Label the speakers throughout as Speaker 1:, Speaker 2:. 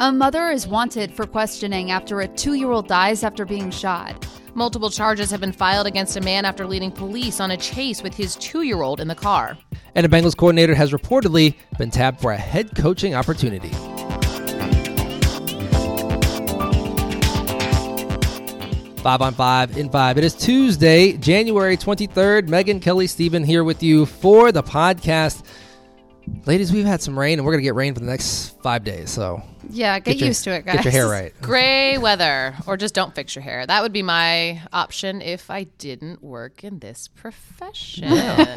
Speaker 1: A mother is wanted for questioning after a two year old dies after being shot.
Speaker 2: Multiple charges have been filed against a man after leading police on a chase with his two year old in the car.
Speaker 3: And a Bengals coordinator has reportedly been tapped for a head coaching opportunity. Five on five in five. It is Tuesday, January 23rd. Megan, Kelly, Stephen here with you for the podcast. Ladies, we've had some rain and we're going to get rain for the next five days. So
Speaker 1: Yeah, get,
Speaker 3: your-
Speaker 1: used to it, guys.
Speaker 3: Get your hair right.
Speaker 2: Gray weather, or just don't fix your hair. That would be my option if I didn't work in this profession.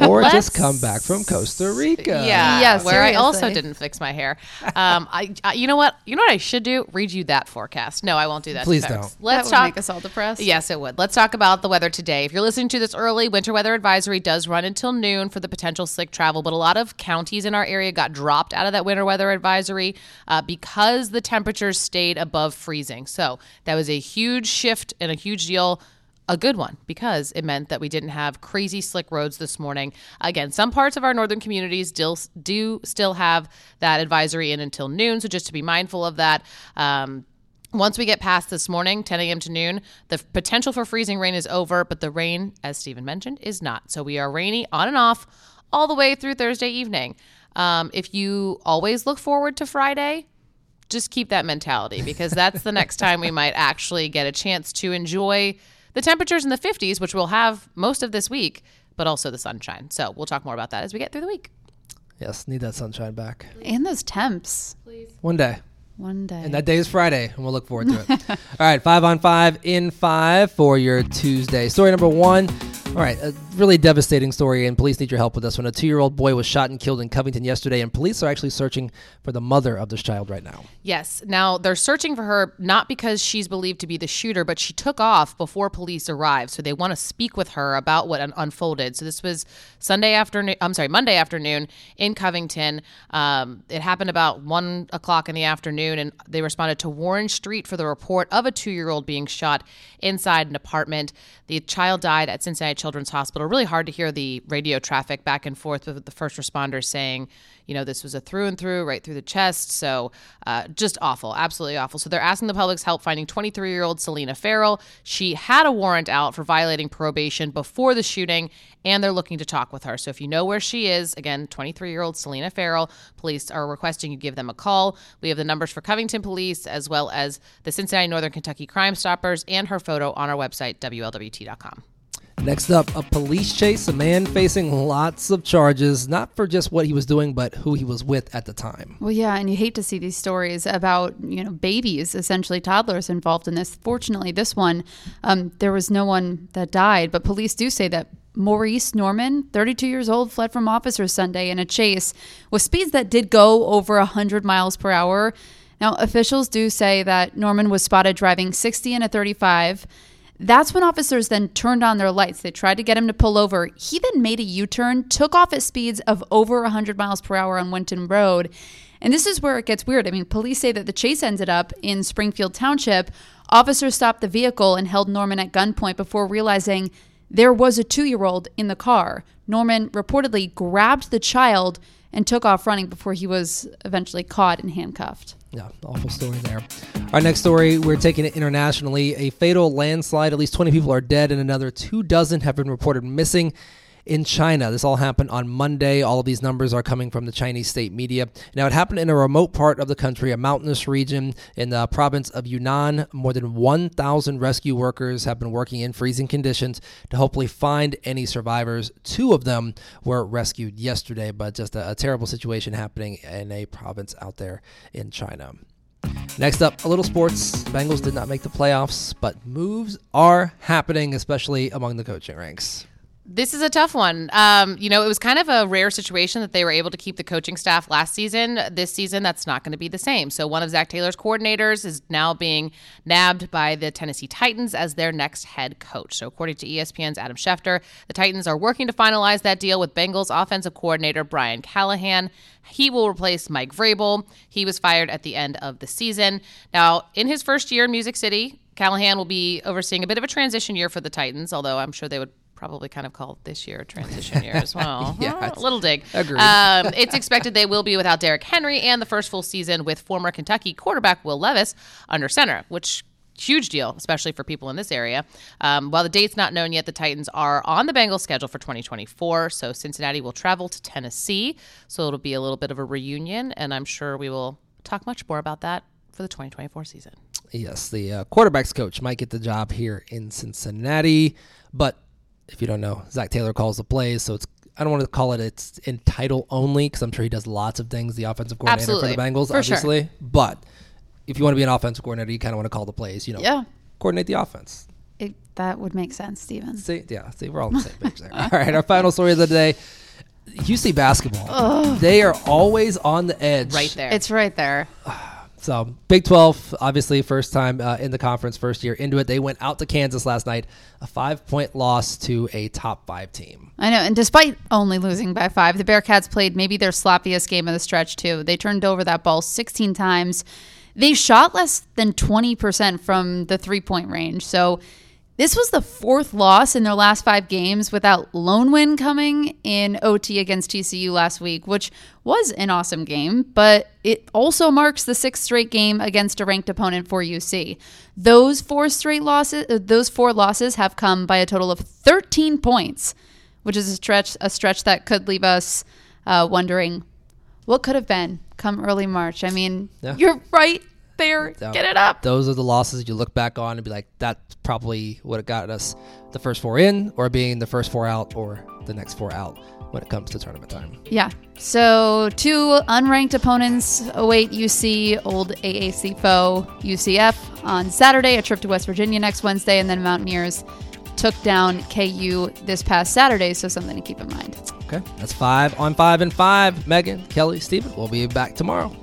Speaker 3: Or
Speaker 2: Let's-
Speaker 3: just come back from Costa Rica.
Speaker 2: Yeah,
Speaker 1: Yeah,
Speaker 2: where I also didn't fix my hair. Um, I, I, you know what? You know what I should do? Read you that forecast. No, I won't do that.
Speaker 3: Please
Speaker 2: folks.
Speaker 3: don't.
Speaker 2: Let's
Speaker 1: that would
Speaker 2: talk.
Speaker 1: make us all depressed.
Speaker 2: Yes, it would. Let's talk about the weather today. If you're listening to this early, winter weather advisory does run until noon for the potential slick travel, but a lot of counties in our area got dropped out of that winter weather advisory uh, because the temperatures stayed above freezing. So that was a huge shift and a huge deal. A good one because it meant that we didn't have crazy slick roads this morning. Again, some parts of our northern communities still do still have that advisory in until noon, so just to be mindful of that. Um, once we get past this morning, 10 a.m. to noon, the potential for freezing rain is over, but the rain, as Stephen mentioned, is not. So we are rainy on and off all the way through Thursday evening. Um, if you always look forward to Friday, just keep that mentality because that's the next time we might actually get a chance to enjoy the temperatures in the 50s, which we'll have most of this week, but also the sunshine. So we'll talk more about that as we get through the week.
Speaker 3: Yes, need that sunshine back.
Speaker 1: And those temps. Please.
Speaker 3: One day.
Speaker 1: One day.
Speaker 3: And that day is Friday, and we'll look forward to it. All right, five on five in five for your Tuesday. Story number one. All right, a really devastating story, and police need your help with this one. A two year old boy was shot and killed in Covington yesterday, and police are actually searching for the mother of this child right now.
Speaker 2: Yes. Now they're searching for her not because she's believed to be the shooter, but she took off before police arrived. So they want to speak with her about what un- unfolded. So this was Sunday afternoon. I'm sorry, Monday afternoon in Covington. Um, it happened about one o'clock in the afternoon, and they responded to Warren Street for the report of a two-year-old being shot inside an apartment. The child died at Cincinnati Children's Hospital. Really hard to hear the radio traffic back and forth with the first responders saying, you know, this was a through and through, right through the chest. So uh, just awful, absolutely awful. So they're asking the public's help finding 23 year old Selena Farrell. She had a warrant out for violating probation before the shooting, and they're looking to talk with her. So if you know where she is, again, 23 year old Selena Farrell, police are requesting you give them a call. We have the numbers for Covington Police as well as the Cincinnati Northern Kentucky Crime Stoppers and her photo on our website, WLWT.com.
Speaker 3: Next up, a police chase. A man facing lots of charges, not for just what he was doing, but who he was with at the time.
Speaker 1: Well, yeah, and you hate to see these stories about you know babies, essentially toddlers, involved in this. Fortunately, this one, um, there was no one that died, but police do say that Maurice Norman, 32 years old, fled from officers Sunday in a chase with speeds that did go over 100 miles per hour. Now, officials do say that Norman was spotted driving 60 and a 35. That's when officers then turned on their lights. They tried to get him to pull over. He then made a U turn, took off at speeds of over 100 miles per hour on Winton Road. And this is where it gets weird. I mean, police say that the chase ended up in Springfield Township. Officers stopped the vehicle and held Norman at gunpoint before realizing there was a two year old in the car. Norman reportedly grabbed the child and took off running before he was eventually caught and handcuffed.
Speaker 3: Yeah, awful story there. Our next story, we're taking it internationally. A fatal landslide. At least 20 people are dead, and another two dozen have been reported missing in China. This all happened on Monday. All of these numbers are coming from the Chinese state media. Now, it happened in a remote part of the country, a mountainous region in the province of Yunnan. More than 1,000 rescue workers have been working in freezing conditions to hopefully find any survivors. Two of them were rescued yesterday, but just a, a terrible situation happening in a province out there in China. Next up, a little sports. Bengals did not make the playoffs, but moves are happening, especially among the coaching ranks.
Speaker 2: This is a tough one. Um, you know, it was kind of a rare situation that they were able to keep the coaching staff last season. This season, that's not going to be the same. So, one of Zac Taylor's coordinators is now being nabbed by the Tennessee Titans as their next head coach. So, according to ESPN's Adam Schefter, the Titans are working to finalize that deal with Bengals offensive coordinator Brian Callahan. He will replace Mike Vrabel. He was fired at the end of the season. Now, in his first year in Music City, Callahan will be overseeing a bit of a transition year for the Titans, although I'm sure they would probably kind of call this year a transition year as well.
Speaker 3: Yeah,
Speaker 2: little dig.
Speaker 3: agreed.
Speaker 2: Um, it's expected they will be without Derrick Henry and the first full season with former Kentucky quarterback Will Levis under center, which huge deal, especially for people in this area. Um, while the date's not known yet, the Titans are on the Bengals schedule for 2024. So Cincinnati will travel to Tennessee. So it'll be a little bit of a reunion, and I'm sure we will talk much more about that for the 2024 season.
Speaker 3: Yes, the uh, quarterbacks coach might get the job here in Cincinnati, but if you don't know, Zac Taylor calls the plays, so it's I don't want to call it it's in title only because I'm sure he does lots of things. The offensive coordinator
Speaker 2: Absolutely.
Speaker 3: for the Bengals,
Speaker 1: For sure.
Speaker 3: obviously, but if you want to be an offensive coordinator, you kind of want to call the plays. You know,
Speaker 1: Yeah.
Speaker 3: coordinate the offense.
Speaker 1: It, that would make sense, Steven.
Speaker 3: See, yeah, see, we're all on the same page there. All right, our final story of the day. UC basketball. They are always on the edge.
Speaker 2: Right there.
Speaker 1: It's right there.
Speaker 3: So Big 12, obviously first time uh, in the conference, first year into it. They went out to Kansas last night, a five point loss to a top five team.
Speaker 1: I know. And despite only losing by five, the Bearcats played maybe their sloppiest game of the stretch, too. They turned over that ball 16 times. They shot less than 20% from the three point range. So this was the fourth loss in their last five games without lone win coming in OT against TCU last week, which was an awesome game, but it also marks the sixth straight game against a ranked opponent for UC. Those four straight losses, uh, those four losses have come by a total of 13 points which is a stretch a stretch that could leave us uh, wondering what could have been come early March. I mean,
Speaker 3: Yeah.
Speaker 1: you're right there.
Speaker 3: So
Speaker 1: Get it up.
Speaker 3: Those are the losses you look back on and be like, that's probably what it got us the first four in, or being the first four out, or the next four out when it comes to tournament time.
Speaker 1: Yeah. So two unranked opponents await UC, old AAC foe UCF on Saturday. A trip to West Virginia next Wednesday, and then Mountaineers took down KU this past Saturday. So something to keep in mind.
Speaker 3: Okay, that's five on five and five. Megan, Kelly, Steven, we'll be back tomorrow.